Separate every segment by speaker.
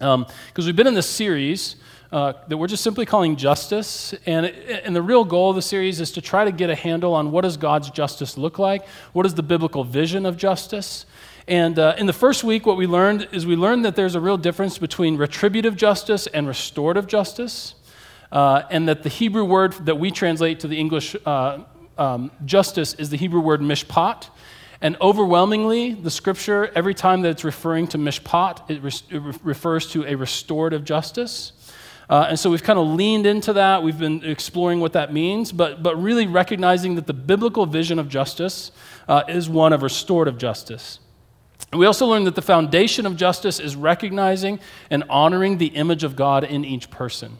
Speaker 1: Because um, we've been in this series uh, that we're just simply calling justice. And, and the real goal of the series is to try to get a handle on what does God's justice look like? What is the biblical vision of justice? And uh, in the first week, what we learned is we learned that there's a real difference between retributive justice and restorative justice. Uh, and that the Hebrew word that we translate to the English uh, um, justice is the Hebrew word mishpat. And overwhelmingly, the scripture, every time that it's referring to mishpat, it, re- it re- refers to a restorative justice. Uh, and so we've kind of leaned into that. We've been exploring what that means, but, but really recognizing that the biblical vision of justice uh, is one of restorative justice. And we also learned that the foundation of justice is recognizing and honoring the image of God in each person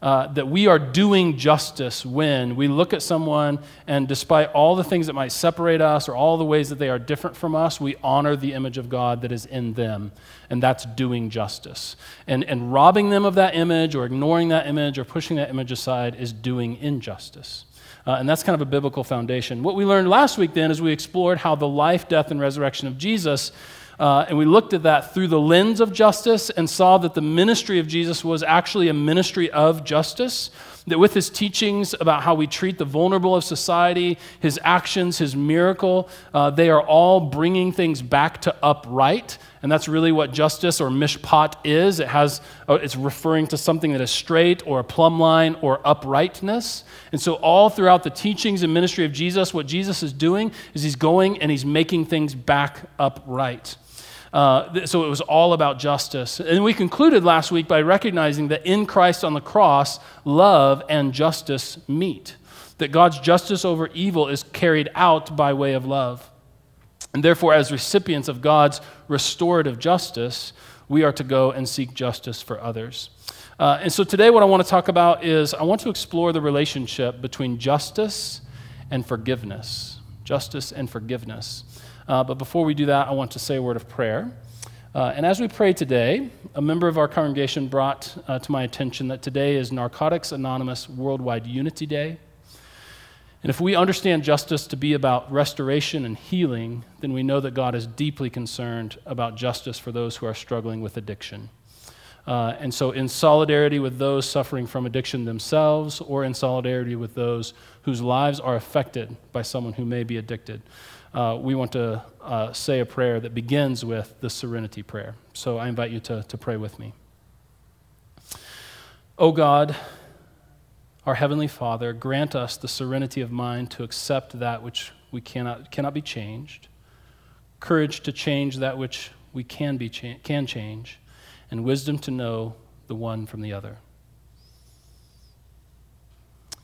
Speaker 1: uh, that we are doing justice when we look at someone and despite all the things that might separate us or all the ways that they are different from us, we honor the image of God that is in them. And that's doing justice. And, and robbing them of that image or ignoring that image or pushing that image aside is doing injustice. Uh, and that's kind of a biblical foundation. What we learned last week then is we explored how the life, death, and resurrection of Jesus uh, and we looked at that through the lens of justice and saw that the ministry of Jesus was actually a ministry of justice. That with his teachings about how we treat the vulnerable of society, his actions, his miracle, uh, they are all bringing things back to upright. And that's really what justice or mishpat is. It has, uh, it's referring to something that is straight or a plumb line or uprightness. And so, all throughout the teachings and ministry of Jesus, what Jesus is doing is he's going and he's making things back upright. Uh, so it was all about justice. And we concluded last week by recognizing that in Christ on the cross, love and justice meet. That God's justice over evil is carried out by way of love. And therefore, as recipients of God's restorative justice, we are to go and seek justice for others. Uh, and so today, what I want to talk about is I want to explore the relationship between justice and forgiveness. Justice and forgiveness. Uh, but before we do that, I want to say a word of prayer. Uh, and as we pray today, a member of our congregation brought uh, to my attention that today is Narcotics Anonymous Worldwide Unity Day. And if we understand justice to be about restoration and healing, then we know that God is deeply concerned about justice for those who are struggling with addiction. Uh, and so, in solidarity with those suffering from addiction themselves, or in solidarity with those whose lives are affected by someone who may be addicted, uh, we want to uh, say a prayer that begins with the serenity prayer. So I invite you to, to pray with me. O God, our Heavenly Father, grant us the serenity of mind to accept that which we cannot, cannot be changed, courage to change that which we can, be cha- can change, and wisdom to know the one from the other.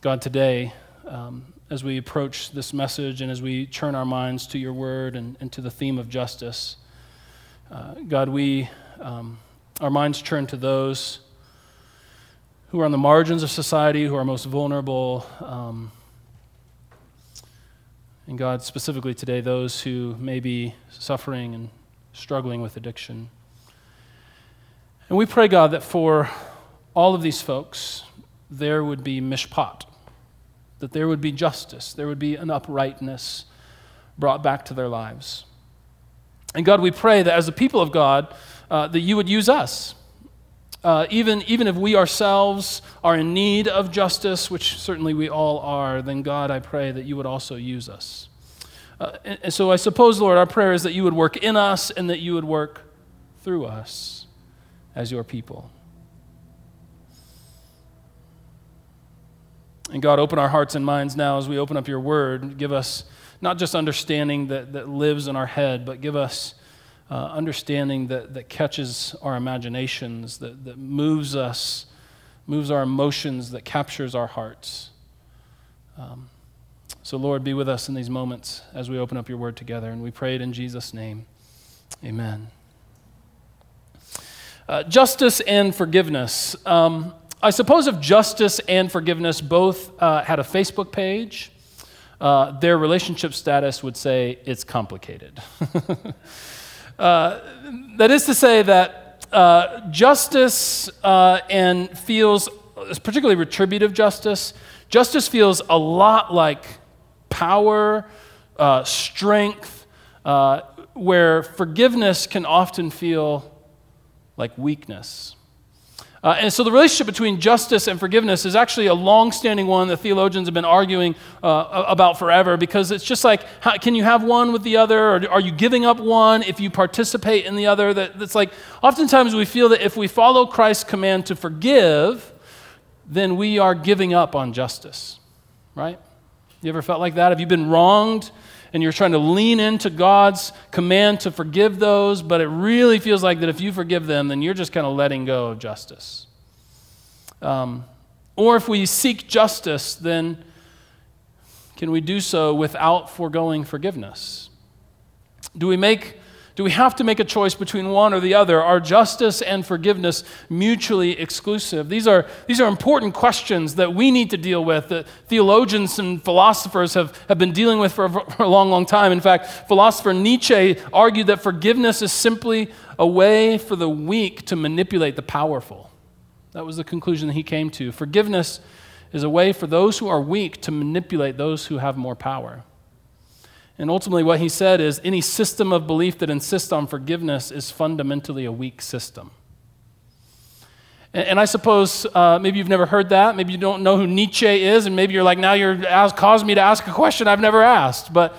Speaker 1: God, today, um, as we approach this message and as we turn our minds to your word and, and to the theme of justice. Uh, God, we, um, our minds turn to those who are on the margins of society, who are most vulnerable. Um, and God, specifically today, those who may be suffering and struggling with addiction. And we pray, God, that for all of these folks, there would be mishpat that there would be justice, there would be an uprightness brought back to their lives. And God, we pray that as the people of God, uh, that you would use us. Uh, even, even if we ourselves are in need of justice, which certainly we all are, then God, I pray that you would also use us. Uh, and, and so I suppose, Lord, our prayer is that you would work in us and that you would work through us as your people. And God, open our hearts and minds now as we open up your word. Give us not just understanding that, that lives in our head, but give us uh, understanding that, that catches our imaginations, that, that moves us, moves our emotions, that captures our hearts. Um, so, Lord, be with us in these moments as we open up your word together. And we pray it in Jesus' name. Amen. Uh, justice and forgiveness. Um, I suppose if justice and forgiveness both uh, had a Facebook page, uh, their relationship status would say it's complicated. uh, that is to say that uh, justice uh, and feels, particularly retributive justice, justice feels a lot like power, uh, strength, where forgiveness can often feel like weakness. Uh, and so the relationship between justice and forgiveness is actually a long-standing one that theologians have been arguing uh, about forever because it's just like, how, can you have one with the other, or are you giving up one if you participate in the other? That, that's like, oftentimes we feel that if we follow Christ's command to forgive, then we are giving up on justice, right? You ever felt like that? Have you been wronged and you're trying to lean into God's command to forgive those, but it really feels like that if you forgive them, then you're just kind of letting go of justice. Um, or if we seek justice, then can we do so without foregoing forgiveness? Do we make do we have to make a choice between one or the other? Are justice and forgiveness mutually exclusive? These are, these are important questions that we need to deal with, that theologians and philosophers have, have been dealing with for a, for a long, long time. In fact, philosopher Nietzsche argued that forgiveness is simply a way for the weak to manipulate the powerful. That was the conclusion that he came to. Forgiveness is a way for those who are weak to manipulate those who have more power. And ultimately, what he said is any system of belief that insists on forgiveness is fundamentally a weak system. And, I suppose uh, maybe you've never heard that. Maybe you don't know who Nietzsche is, and maybe you're like, now you're caused me to ask a question I've never asked. But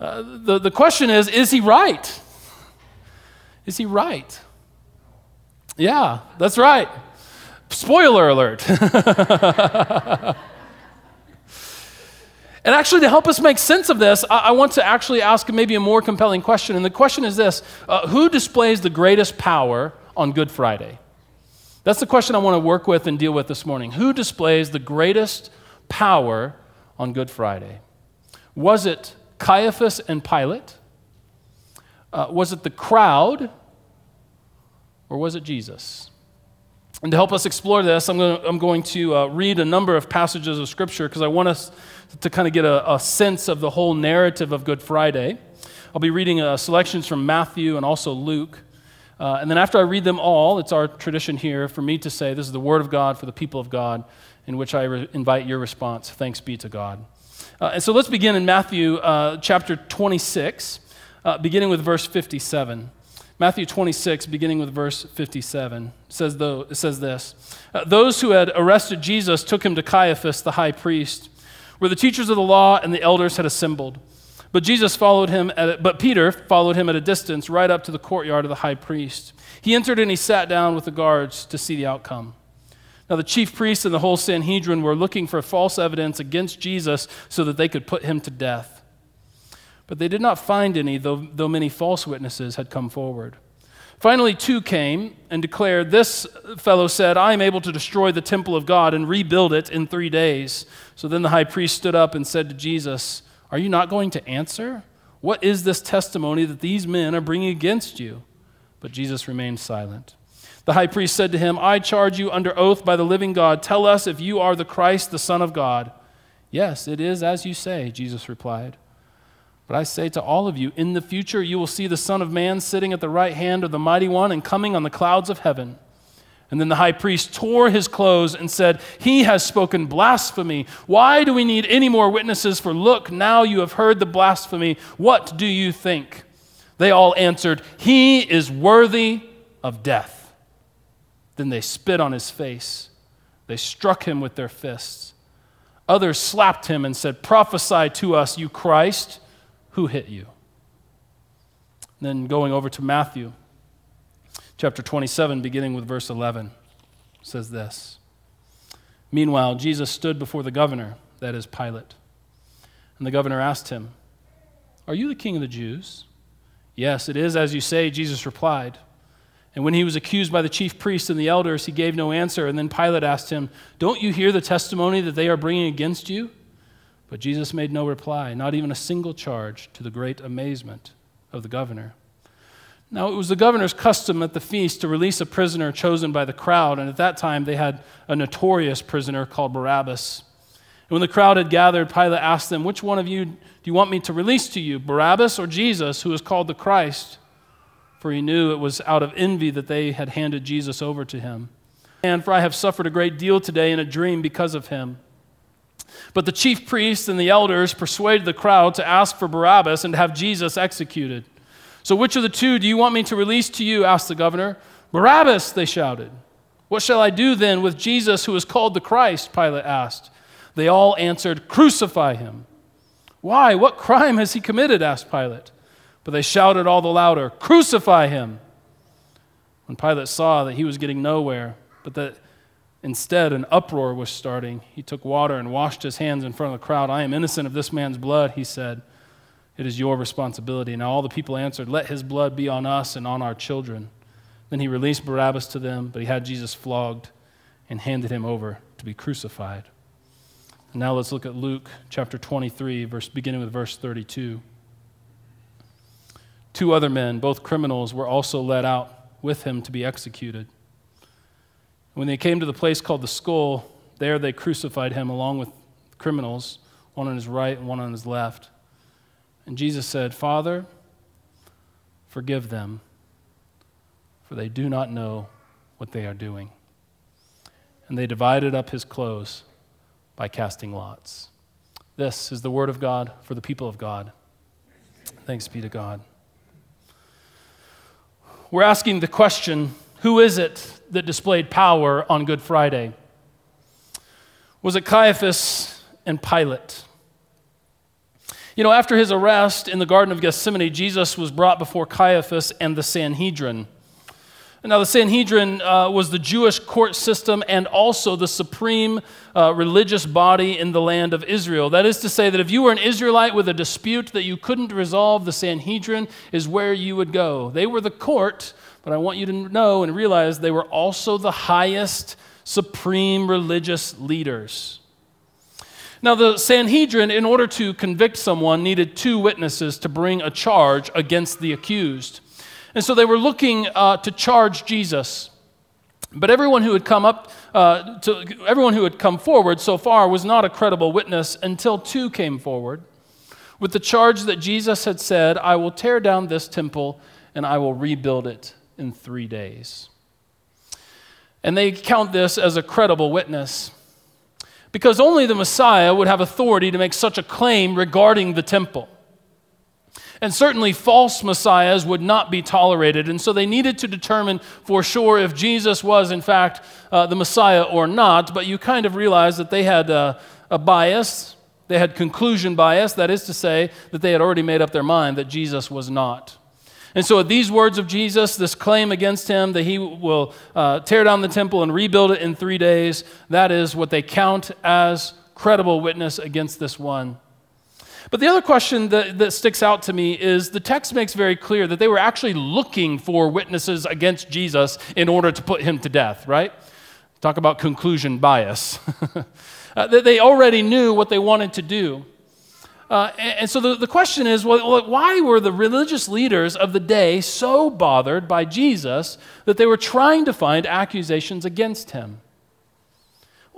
Speaker 1: uh, the, the question is is he right? Is he right? Yeah, that's right. Spoiler alert. And actually, to help us make sense of this, I, I, want to actually ask maybe a more compelling question. And the question is this uh, Who displays the greatest power on Good Friday? That's the question I want to work with and deal with this morning. Who displays the greatest power on Good Friday? Was it Caiaphas and Pilate? Uh, was it the crowd? Or was it Jesus? And to help us explore this, I'm going to, I'm going to uh, read a number of passages of Scripture because I want us to kind of get a, a, sense of the whole narrative of Good Friday. I'll be reading uh, selections from Matthew and also Luke. Uh, and then after I read them all, it's our tradition here for me to say, This is the Word of God for the people of God, in which I re- invite your response. Thanks be to God. Uh, and so let's begin in Matthew uh, chapter 26, uh, beginning with verse 57. Matthew 26, beginning with verse 57, says, though, it says this uh, Those who had arrested Jesus took him to Caiaphas, the high priest where the teachers of the law and the elders had assembled. But Jesus followed him a, but Peter followed him at a distance right up to the courtyard of the high priest. He entered and he sat down with the guards to see the outcome. Now the chief priests and the whole Sanhedrin were looking for false evidence against Jesus so that they could put him to death. But they did not find any, though, though many false witnesses had come forward. Finally, two came and declared, This fellow said, I am able to destroy the temple of God and rebuild it in three days. So then the high priest stood up and said to Jesus, Are you not going to answer? What is this testimony that these men are bringing against you? But Jesus remained silent. The high priest said to him, I charge you under oath by the living God, tell us if you are the Christ, the Son of God. Yes, it is as you say, Jesus replied. But I say to all of you, in the future you will see the Son of Man sitting at the right hand of the Mighty One and coming on the clouds of heaven. And then the high priest tore his clothes and said, He has spoken blasphemy. Why do we need any more witnesses? For look, now you have heard the blasphemy. What do you think? They all answered, He is worthy of death. Then they spit on his face. They struck him with their fists. Others slapped him and said, Prophesy to us, you Christ. Who hit you? Then going over to Matthew chapter 27, beginning with verse 11, says this Meanwhile, Jesus stood before the governor, that is Pilate. And the governor asked him, Are you the king of the Jews? Yes, it is as you say, Jesus replied. And when he was accused by the chief priests and the elders, he gave no answer. And then Pilate asked him, Don't you hear the testimony that they are bringing against you? But Jesus made no reply, not even a single charge, to the great amazement of the governor. Now, it was the governor's custom at the feast to release a prisoner chosen by the crowd, and at that time they had a notorious prisoner called Barabbas. And when the crowd had gathered, Pilate asked them, Which one of you do you want me to release to you, Barabbas or Jesus, who is called the Christ? For he knew it was out of envy that they had handed Jesus over to him. And for I have suffered a great deal today in a dream because of him. But the chief priests and the elders persuaded the crowd to ask for Barabbas and to have Jesus executed. So, which of the two do you want me to release to you? asked the governor. Barabbas, they shouted. What shall I do then with Jesus who is called the Christ? Pilate asked. They all answered, Crucify him. Why? What crime has he committed? asked Pilate. But they shouted all the louder, Crucify him. When Pilate saw that he was getting nowhere, but that instead an uproar was starting, he took water and washed his hands in front of the crowd. I am innocent of this man's blood, he said. It is your responsibility. Now all the people answered, Let his blood be on us and on our children. Then he released Barabbas to them, but he had Jesus flogged and handed him over to be crucified. And now let's look at Luke chapter 23, verse, beginning with verse 32. Two other men, both criminals, were also led out with him to be executed. When they came to the place called the skull, there they crucified him along with criminals, one on his right and one on his left. And Jesus said, Father, forgive them for they do not know what they are doing. And they divided up his clothes by casting lots. This is the word of God for the people of God. Thanks be to God. We're asking the question who is it that displayed power on Good Friday? Was it Caiaphas and Pilate? You know, after his arrest in the Garden of Gethsemane, Jesus was brought before Caiaphas and the Sanhedrin. Now, the Sanhedrin uh, was the Jewish court system and also the supreme uh, religious body in the land of Israel. That is to say, that if you were an Israelite with a dispute that you couldn't resolve, the Sanhedrin is where you would go. They were the court, but I want you to know and realize they were also the highest supreme religious leaders. Now, the Sanhedrin, in order to convict someone, needed two witnesses to bring a charge against the accused. And so they were looking uh, to charge Jesus. But everyone who had come up, uh, to, everyone who had come forward so far was not a credible witness until two came forward with the charge that Jesus had said, I will tear down this temple and I will rebuild it in three days. And they count this as a credible witness because only the Messiah would have authority to make such a claim regarding the temple. And certainly false messiahs would not be tolerated. And so they needed to determine for sure if Jesus was, in fact, uh, the Messiah or not. But you kind of realize that they had uh, a bias. They had conclusion bias. That is to say, that they had already made up their mind that Jesus was not. And so, these words of Jesus, this claim against him that he will uh, tear down the temple and rebuild it in three days, that is what they count as credible witness against this one but the other question that, that sticks out to me is the text makes very clear that they were actually looking for witnesses against Jesus in order to put him to death, right? Talk about conclusion bias. uh, they already knew what they wanted to do. Uh, and, so the, the question is well, why were the religious leaders of the day so bothered by Jesus that they were trying to find accusations against him?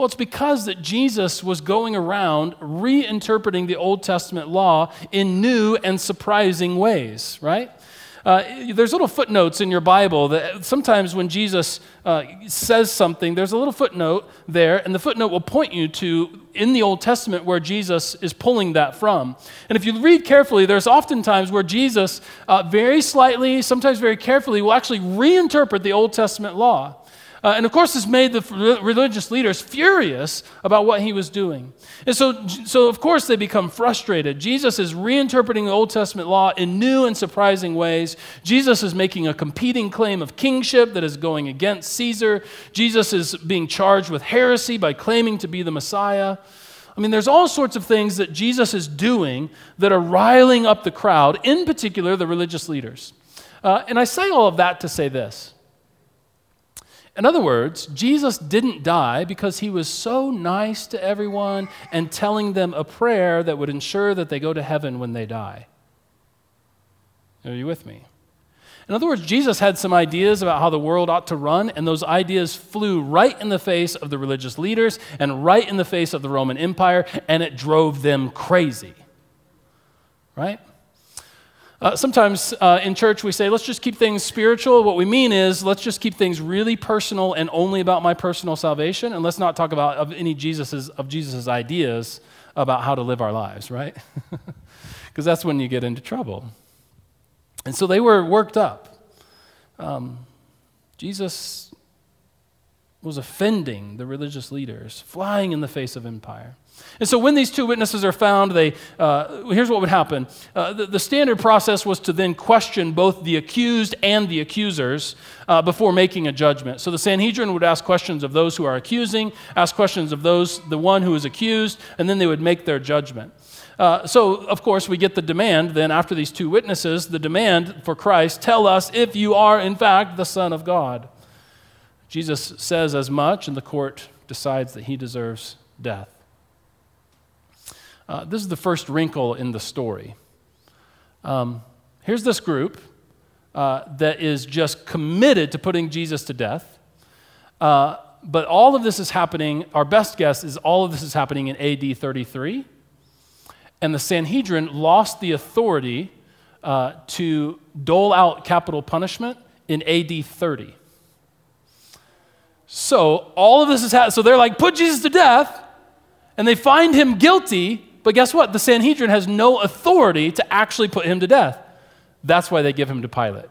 Speaker 1: Well, it's because that Jesus was going around reinterpreting the Old Testament law in new and surprising ways, right? Uh, there's little footnotes in your Bible that sometimes when Jesus uh, says something, there's a little footnote there, and the footnote will point you to in the Old Testament where Jesus is pulling that from. And if you read carefully, there's oftentimes where Jesus, uh, very slightly, sometimes very carefully, will actually reinterpret the Old Testament law. Uh, and of course, this made the religious leaders furious about what he was doing. And so, so, of course, they become frustrated. Jesus is reinterpreting the Old Testament law in new and surprising ways. Jesus is making a competing claim of kingship that is going against Caesar. Jesus is being charged with heresy by claiming to be the Messiah. I mean, there's all sorts of things that Jesus is doing that are riling up the crowd, in particular, the religious leaders. Uh, and I say all of that to say this in other words, Jesus didn't die because he was so nice to everyone and telling them a prayer that would ensure that they go to heaven when they die. Are you with me? In other words, Jesus had some ideas about how the world ought to run, and those ideas flew right in the face of the religious leaders and right in the face of the Roman Empire, and it drove them crazy. Right? Uh, sometimes uh, in church we say, let's just keep things spiritual. What we mean is, let's just keep things really personal and only about my personal salvation, and let's not talk about of any Jesus's, of Jesus's ideas about how to live our lives, right? Because that's when you get into trouble. And so they were worked up. Um, Jesus was offending the religious leaders, flying in the face of empire. And so when these two witnesses are found, they, uh, here's what would happen. Uh, the, the, standard process was to then question both the accused and the accusers uh, before making a judgment. So the Sanhedrin would ask questions of those who are accusing, ask questions of those, the one who is accused, and then they would make their judgment. Uh, so, of course, we get the demand then after these two witnesses, the demand for Christ tell us if you are, in fact, the Son of God. Jesus says as much, and the court decides that he deserves death. Uh, this is the first wrinkle in the story. Um, here's this group uh, that is just committed to putting Jesus to death. Uh, but all of this is happening, our best guess is all of this is happening in AD 33. And the Sanhedrin lost the authority uh, to dole out capital punishment in AD 30. So all of this is happening. So they're like, put Jesus to death, and they find him guilty but guess what? The Sanhedrin has no authority to actually put him to death. That's why they give him to Pilate.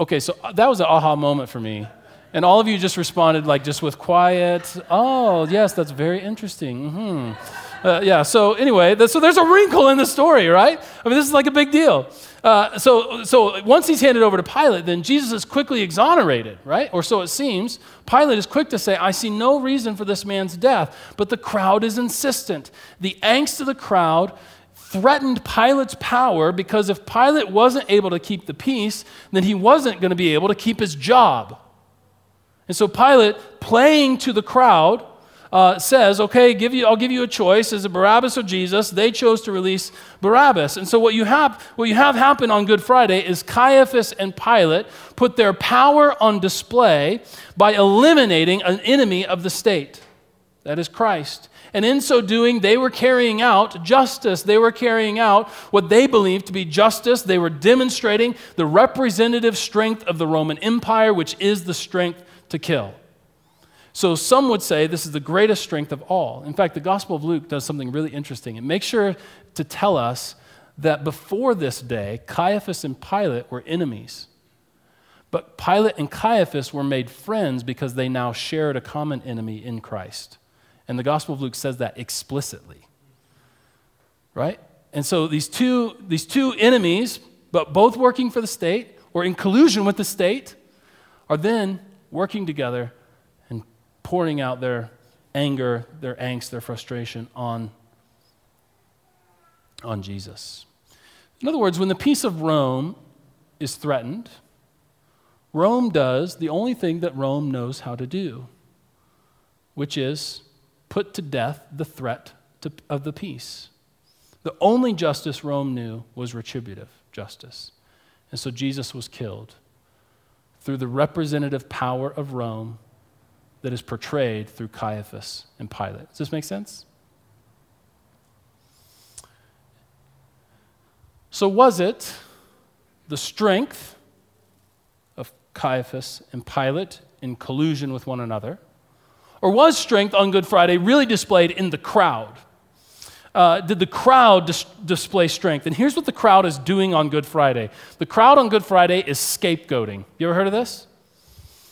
Speaker 1: Okay, so that was an aha moment for me. And all of you just responded like just with quiet, oh, yes, that's very interesting. Mm-hmm. Uh, yeah, so anyway, so there's a wrinkle in the story, right? I mean, this is like a big deal. Uh, so, so once he's handed over to Pilate, then Jesus is quickly exonerated, right? Or so it seems. Pilate is quick to say, I see no reason for this man's death. But the crowd is insistent. The angst of the crowd threatened Pilate's power because if Pilate wasn't able to keep the peace, then he wasn't going to be able to keep his job. And so Pilate, playing to the crowd, uh, says, okay, give you, I'll give you a choice. Is it Barabbas or Jesus? They chose to release Barabbas. And so what you have, what you have happen on Good Friday is Caiaphas and Pilate put their power on display by eliminating an enemy of the state. That is Christ. And in so doing, they were carrying out justice. They were carrying out what they believed to be justice. They were demonstrating the representative strength of the Roman Empire, which is the strength to kill. So some would say this is the greatest strength of all. In fact, the Gospel of Luke does something really interesting. It makes sure to tell us that before this day, Caiaphas and Pilate were enemies. But Pilate and Caiaphas were made friends because they now shared a common enemy in Christ. And the Gospel of Luke says that explicitly. Right? And so these two, these two enemies, but both working for the state or in collusion with the state, are then working together pouring out their anger, their angst, their frustration on, on Jesus. In other words, when the peace of Rome is threatened, Rome does the only thing that Rome knows how to do, which is put to death the threat to, of the peace. The only justice Rome knew was retributive justice. And so Jesus was killed through the representative power of Rome that is portrayed through Caiaphas and Pilate. Does this make sense? So, was it the strength of Caiaphas and Pilate in collusion with one another? Or was strength on Good Friday really displayed in the crowd? Uh, did the crowd dis- display strength? And here's what the crowd is doing on Good Friday the crowd on Good Friday is scapegoating. You ever heard of this?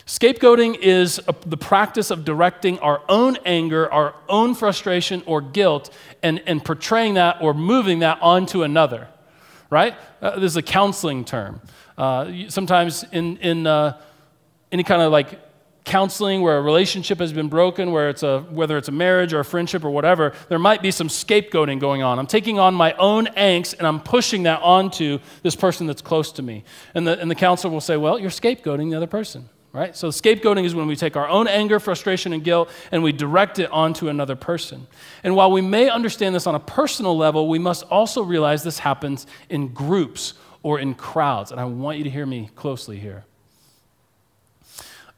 Speaker 1: Scapegoating is a, the practice of directing our own anger, our own frustration or guilt, and, and portraying that or moving that onto another, right? Uh, this is a counseling term. Uh, sometimes in, in uh, any kind of like counseling where a relationship has been broken, where it's a, whether it's a marriage or a friendship or whatever, there might be some scapegoating going on. I'm taking on my own angst and I'm pushing that onto this person that's close to me. And the, and the counselor will say, Well, you're scapegoating the other person right? So scapegoating is when we take our own anger, frustration, and guilt and we direct it onto another person. And while we may understand this on a personal level, we must also realize this happens in groups or in crowds. And I want you to hear me closely here.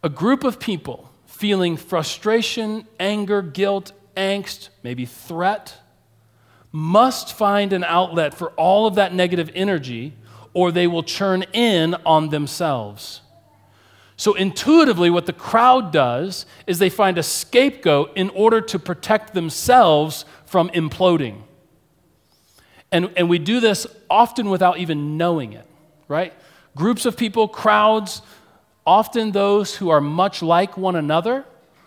Speaker 1: A group of people feeling frustration, anger, guilt, angst, maybe threat, must find an outlet for all of that negative energy or they will churn in on themselves. So, intuitively, what the crowd does is they find a scapegoat in order to protect themselves from imploding. And, and we do this often without even knowing it, right? groups of people, crowds, often those who are much like one another,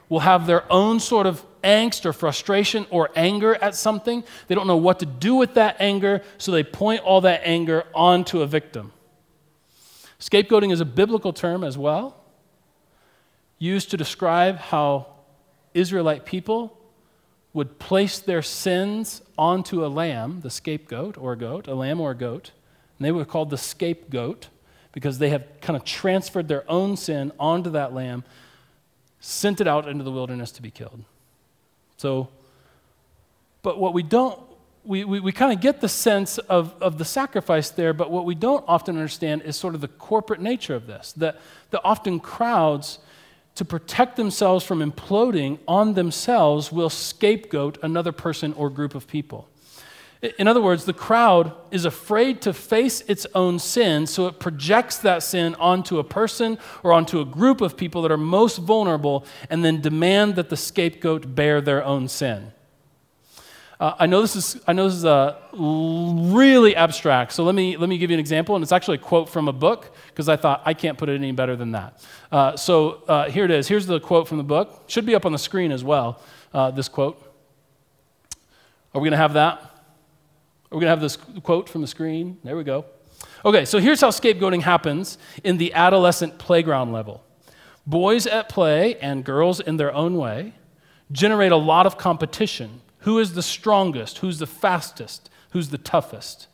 Speaker 1: will have their own sort of angst or frustration or anger at something. They don't know what to do with that anger, so they point all that anger onto a victim. Scapegoating is a biblical term as well, used to describe how Israelite people would place their sins onto a lamb, the scapegoat or a goat, a lamb or a goat, and they were called the scapegoat because they have kind of transferred their own sin onto that lamb, sent it out into the wilderness to be killed. So, but what we don't, we, we, we kind of get the sense of, of the sacrifice there, but what we don't often understand is sort of the corporate nature of this. That, that often crowds, to protect themselves from imploding on themselves, will scapegoat another person or group of people. In other words, the crowd is afraid to face its own sin, so it projects that sin onto a person or onto a group of people that are most vulnerable and then demand that the scapegoat bear their own sin. Uh, I know this is, I know this is uh, really abstract, so let me, let me give you an example, and it's actually a quote from a book because I thought I can't put it any better than that. Uh, so uh, here it is. Here's the quote from the book. Should be up on the screen as well, uh, this quote. Are we going to have that? Are We're going to have this quote from the screen. There we go. Okay, so here's how scapegoating happens in the adolescent playground level. Boys at play and girls in their own way generate a lot of competition. Who is the strongest? Who's the fastest? Who's the toughest?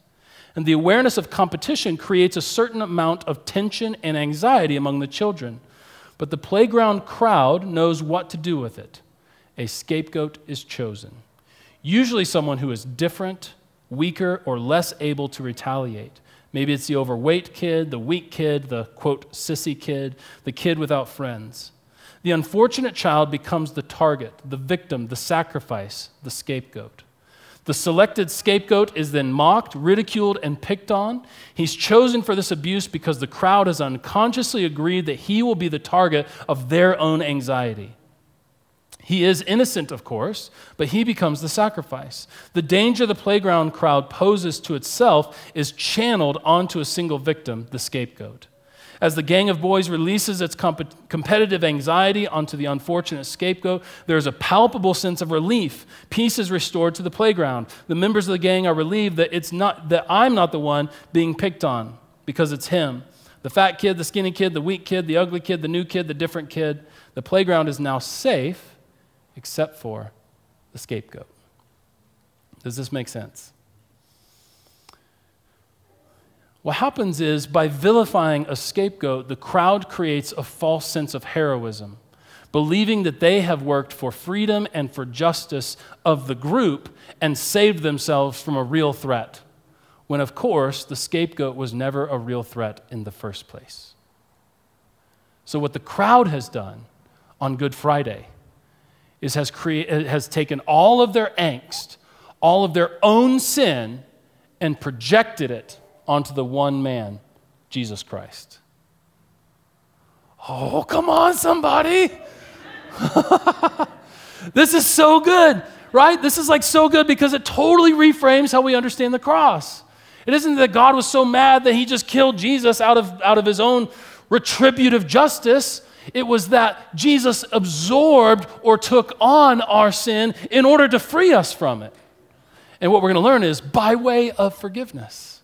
Speaker 1: And the awareness of competition creates a certain amount of tension and anxiety among the children. But the playground crowd knows what to do with it. A scapegoat is chosen. Usually, someone who is different, weaker, or less able to retaliate. Maybe it's the overweight kid, the weak kid, the quote, sissy kid, the kid without friends. The unfortunate child becomes the target, the victim, the sacrifice, the scapegoat. The selected scapegoat is then mocked, ridiculed, and picked on. He's chosen for this abuse because the crowd has unconsciously agreed that he will be the target of their own anxiety. He is innocent, of course, but he becomes the sacrifice. The danger the playground crowd poses to itself is channeled onto a single victim, the scapegoat. As the gang of boys releases its comp- competitive anxiety onto the unfortunate scapegoat, there is a palpable sense of relief. Peace is restored to the playground. The members of the gang are relieved that, it's not, that I'm not the one being picked on because it's him. The fat kid, the skinny kid, the weak kid, the ugly kid, the new kid, the different kid. The playground is now safe except for the scapegoat. Does this make sense? What happens is by vilifying a scapegoat, the crowd creates a false sense of heroism, believing that they have worked for freedom and for justice of the group and saved themselves from a real threat, when of course the scapegoat was never a real threat in the first place. So, what the crowd has done on Good Friday is has, has taken all of their angst, all of their own sin, and projected it onto the one man, Jesus Christ. Oh, come on, somebody. this is so good, right? This is like so good because it totally reframes how we understand the cross. It isn't that God was so mad that he just killed Jesus out of, out of his own retributive justice. It was that Jesus absorbed or took on our sin in order to free us from it. And what we're going to learn is by way of forgiveness.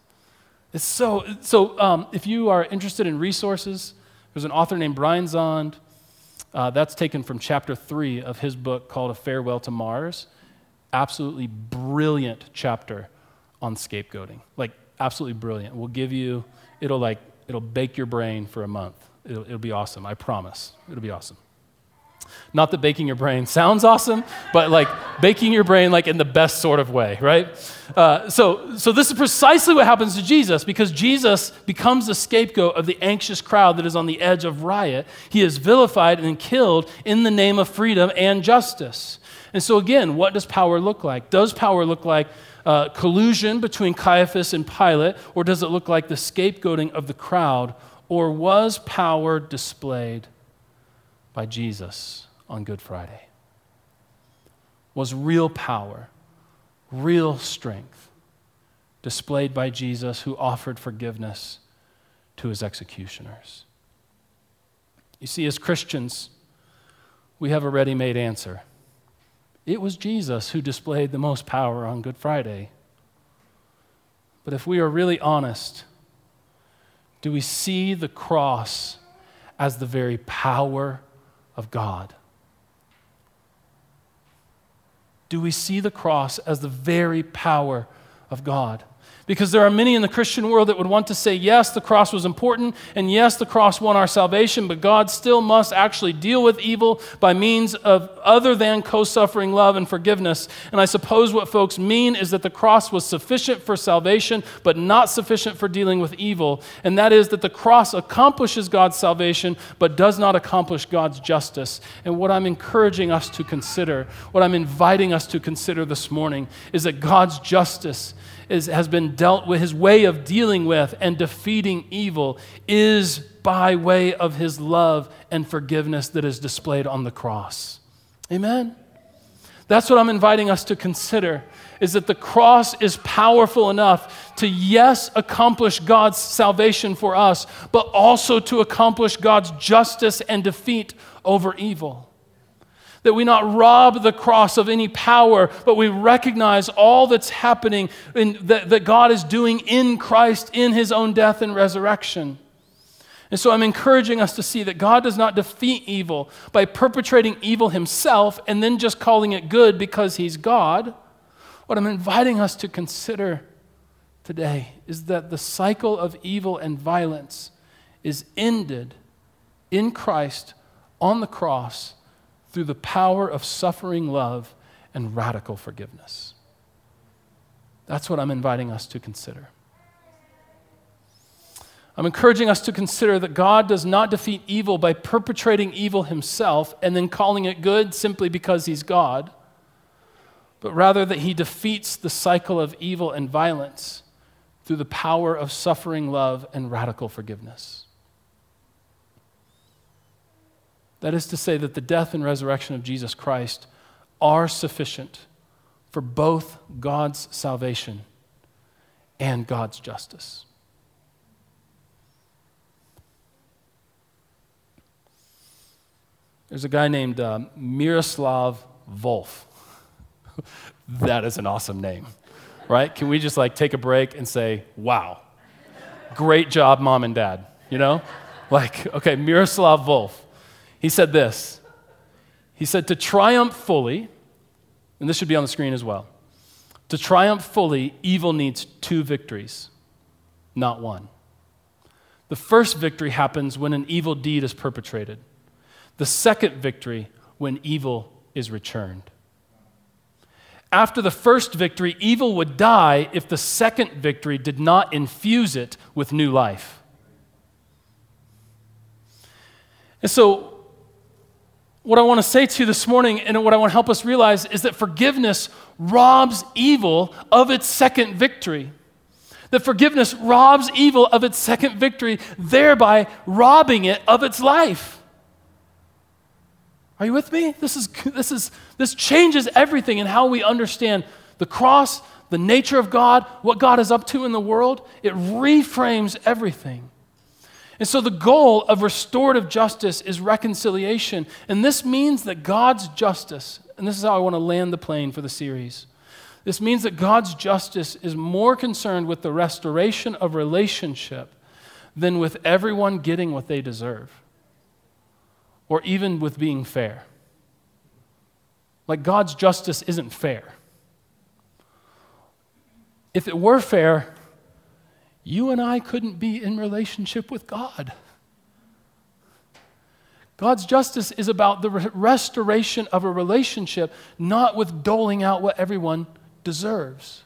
Speaker 1: It's so, so um, if you are interested in resources, there's an author named Brian Zahnd. Uh, that's taken from chapter three of his book called A Farewell to Mars. Absolutely brilliant chapter on scapegoating. Like, absolutely brilliant. We'll give you, it'll like, it'll bake your brain for a month. It'll, it'll be awesome, I promise. It'll be awesome. Not that baking your brain sounds awesome, but like baking your brain like in the best sort of way, right? Uh, so, so this is precisely what happens to Jesus because Jesus becomes the scapegoat of the anxious crowd that is on the edge of riot. He is vilified and killed in the name of freedom and justice. And so again, what does power look like? Does power look like uh, collusion between Caiaphas and Pilate, or does it look like the scapegoating of the crowd or was power displayed by Jesus on Good Friday? Was real power, real strength displayed by Jesus who offered forgiveness to his executioners. You see, as Christians, we have a ready made answer. It was Jesus who displayed the most power on Good Friday. But if we are really honest, do we see the cross as the very power of God? Do we see the cross as the very power of God? Because there are many in the Christian world that would want to say, yes, the cross was important, and yes, the cross won our salvation, but God still must actually deal with evil by means of other than co suffering love and forgiveness. And I suppose what folks mean is that the cross was sufficient for salvation, but not sufficient for dealing with evil. And that is that the cross accomplishes God's salvation, but does not accomplish God's justice. And what I'm encouraging us to consider, what I'm inviting us to consider this morning, is that God's justice is, has been dealt with, his way of dealing with and defeating evil is by way of his love and forgiveness that is displayed on the cross. Amen? That's what I'm inviting us to consider is that the cross is powerful enough to, yes, accomplish God's salvation for us, but also to accomplish God's justice and defeat over evil that we not rob the cross of any power, but we recognize all that's happening in, that, that God is doing in Christ in his own death and resurrection. And so I'm encouraging us to see that God does not defeat evil by perpetrating evil himself and then just calling it good because he's God. What I'm inviting us to consider today is that the cycle of evil and violence is ended in Christ on the cross through the power of suffering love and radical forgiveness. That's what I'm inviting us to consider. I'm encouraging us to consider that God does not defeat evil by perpetrating evil himself and then calling it good simply because he's God, but rather that he defeats the cycle of evil and violence through the power of suffering love and radical forgiveness. That is to say, that the death and resurrection of Jesus Christ are sufficient for both God's salvation and God's justice. There's a guy named uh, Miroslav Volf. that is an awesome name, right? Can we just like take a break and say, wow, great job, mom and dad? You know? Like, okay, Miroslav Volf. He said this He said, To triumph fully, and this should be on the screen as well, to triumph fully, evil needs two victories, not one. The first victory happens when an evil deed is perpetrated. The second victory when evil is returned. After the first victory, evil would die if the second victory did not infuse it with new life. And so, what I want to say to you this morning and what I want to help us realize is that forgiveness robs evil of its second victory. That forgiveness robs evil of its second victory, thereby robbing it of its life. Are you with me? This, is, this, is, this changes everything in how we understand the cross, the nature of God, what God is up to in the world. It reframes everything. And so the goal of restorative justice is reconciliation. And this means that God's justice, and this is how I want to land the plane for the series. This means that God's justice is more concerned with the restoration of relationship than with everyone getting what they deserve, or even with being fair. Like God's justice isn't fair. If it were fair, you and I couldn't be in relationship with God. God's justice is about the restoration of a relationship, not with doling out what everyone deserves.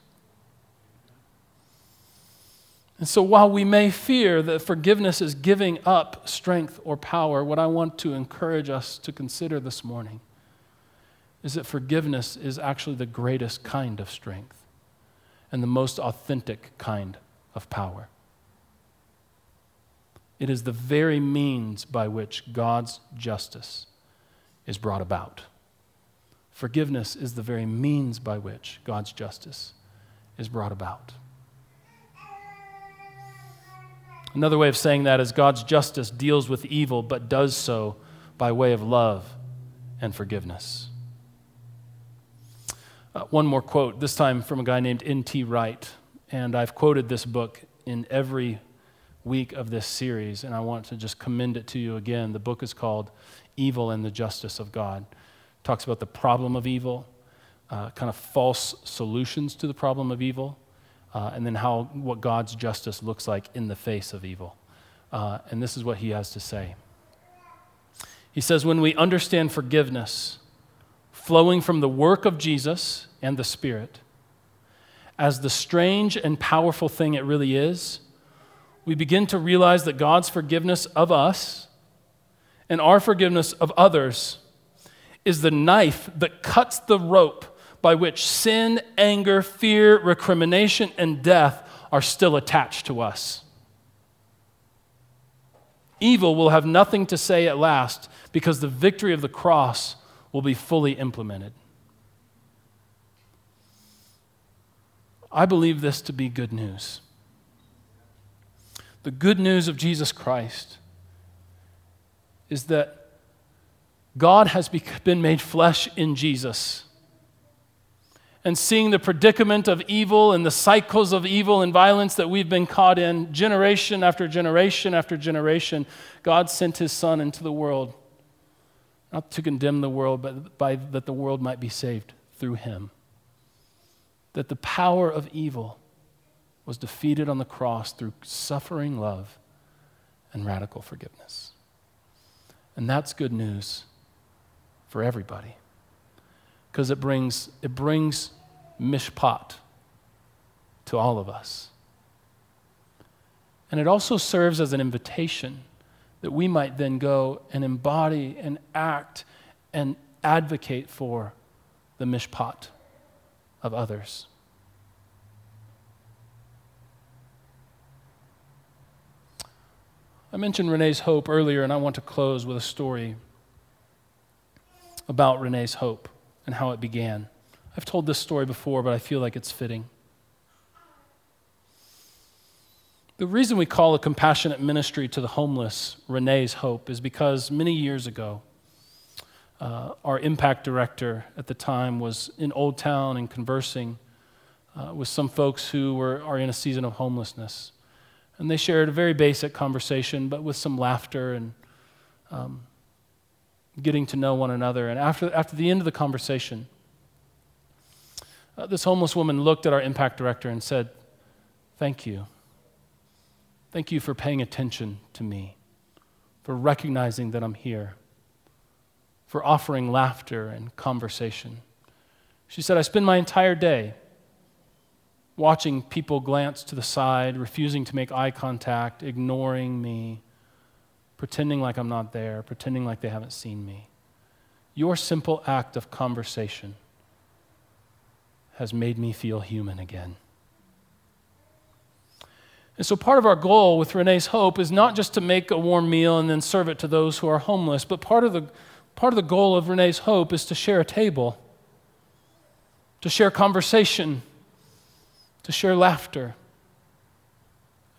Speaker 1: And so, while we may fear that forgiveness is giving up strength or power, what I want to encourage us to consider this morning is that forgiveness is actually the greatest kind of strength and the most authentic kind of power. It is the very means by which God's justice is brought about. Forgiveness is the very means by which God's justice is brought about. Another way of saying that is God's justice deals with evil, but does so by way of love and forgiveness. Uh, one more quote, this time from a guy named N.T. Wright. And I've quoted this book in every week of this series, and I want to just commend it to you again. The book is called Evil and the Justice of God. It talks about the problem of evil, uh, kind of false solutions to the problem of evil, uh, and then how what God's justice looks like in the face of evil. Uh, and this is what he has to say. He says, When we understand forgiveness flowing from the work of Jesus and the Spirit as the strange and powerful thing it really is, we begin to realize that God's forgiveness of us and our forgiveness of others is the knife that cuts the rope by which sin, anger, fear, recrimination, and death are still attached to us. Evil will have nothing to say at last because the victory of the cross will be fully implemented. I believe this to be good news. The good news of Jesus Christ is that God has been made flesh in Jesus and seeing the predicament of evil and the cycles of evil and violence that we've been caught in generation after generation after generation, God sent his Son into the world, not to condemn the world, but by, that the world might be saved through him. That the power of evil was defeated on the cross through suffering love and radical forgiveness. And that's good news for everybody because it brings, it brings mishpat to all of us. And it also serves as an invitation that we might then go and embody and act and advocate for the mishpat of others. I mentioned Renee's hope earlier, and I want to close with a story about Renee's hope and how it began. I've told this story before, but I feel like it's fitting. The reason we call a compassionate ministry to the homeless Renee's Hope is because many years ago, uh, our impact director at the time was in Old Town and conversing uh, with some folks who were, are in a season of homelessness. And they shared a very basic conversation, but with some laughter and um, getting to know one another. And after, after the end of the conversation, uh, this homeless woman looked at our impact director and said, Thank you. Thank you for paying attention to me, for recognizing that I'm here, for offering laughter and conversation. She said, I spend my entire day watching people glance to the side, refusing to make eye contact, ignoring me, pretending like I'm not there, pretending like they haven't seen me. Your simple act of conversation has made me feel human again. And so, part of our goal with Renee's Hope is not just to make a warm meal and then serve it to those who are homeless, but part of the, part of the goal of Renee's Hope is to share a table, to share conversation, to share laughter,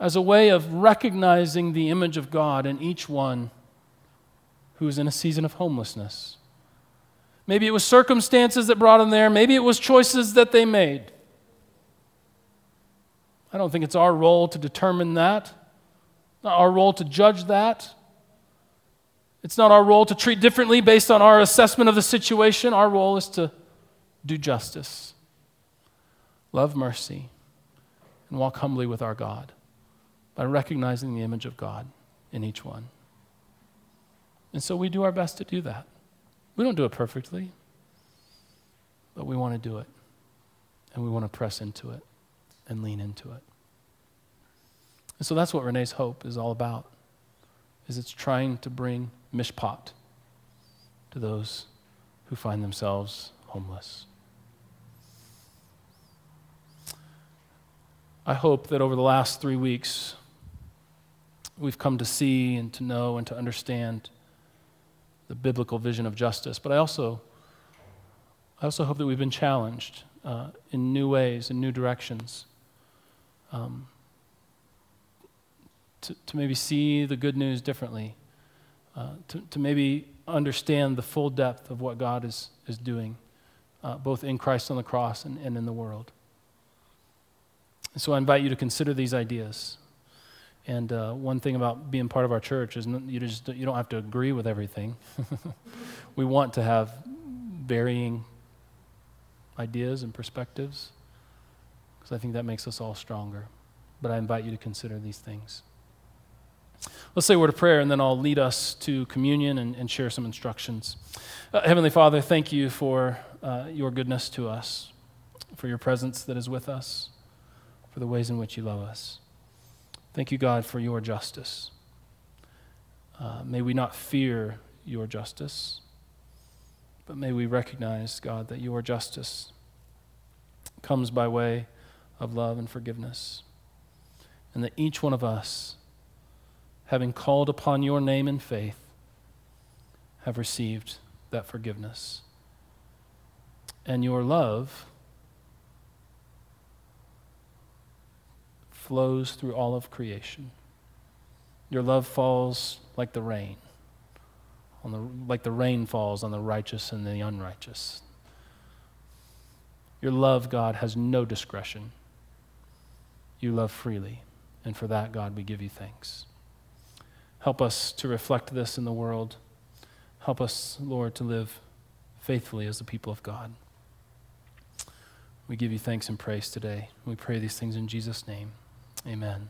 Speaker 1: as a way of recognizing the image of God in each one who is in a season of homelessness. Maybe it was circumstances that brought them there. Maybe it was choices that they made. I don't think it's our role to determine that, not our role to judge that. It's not our role to treat differently based on our assessment of the situation. Our role is to do justice, love mercy, and walk humbly with our God by recognizing the image of God in each one. And so we do our best to do that. We don't do it perfectly, but we want to do it. And we want to press into it and lean into it. And so that's what Renee's hope is all about. Is it's trying to bring mishpat to those who find themselves homeless. I hope that over the last three weeks, we've come to see and to know and to understand the biblical vision of justice. But I also, I also hope that we've been challenged uh, in new ways, in new directions, um, to, to maybe see the good news differently, uh, to, to maybe understand the full depth of what God is, is doing, uh, both in Christ on the cross and, and in the world. And so I invite you to consider these ideas. And uh, one thing about being part of our church is you just you don't have to agree with everything. we want to have varying ideas and perspectives because I think that makes us all stronger. But I invite you to consider these things. Let's say a word of prayer, and then I'll lead us to communion and, and share some instructions. Uh, Heavenly Father, thank you for uh, your goodness to us, for your presence that is with us, for the ways in which you love us. Thank you, God, for your justice. Uh, may we not fear your justice, but may we recognize, God, that your justice comes by way of love and forgiveness, and that each one of us having called upon your name in faith, have received that forgiveness. And your love flows through all of creation. Your love falls like the rain, on the, like the rain falls on the righteous and the unrighteous. Your love, God, has no discretion. You love freely. And for that, God, we give you thanks. Help us to reflect this in the world. Help us, Lord, to live faithfully as the people of God. We give you thanks and praise today. We pray these things in Jesus' name. Amen.